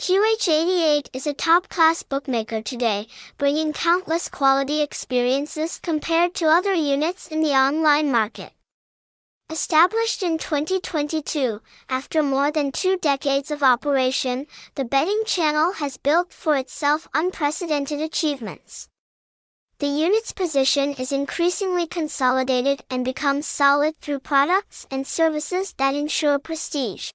QH88 is a top-class bookmaker today, bringing countless quality experiences compared to other units in the online market. Established in 2022, after more than two decades of operation, the betting channel has built for itself unprecedented achievements. The unit's position is increasingly consolidated and becomes solid through products and services that ensure prestige.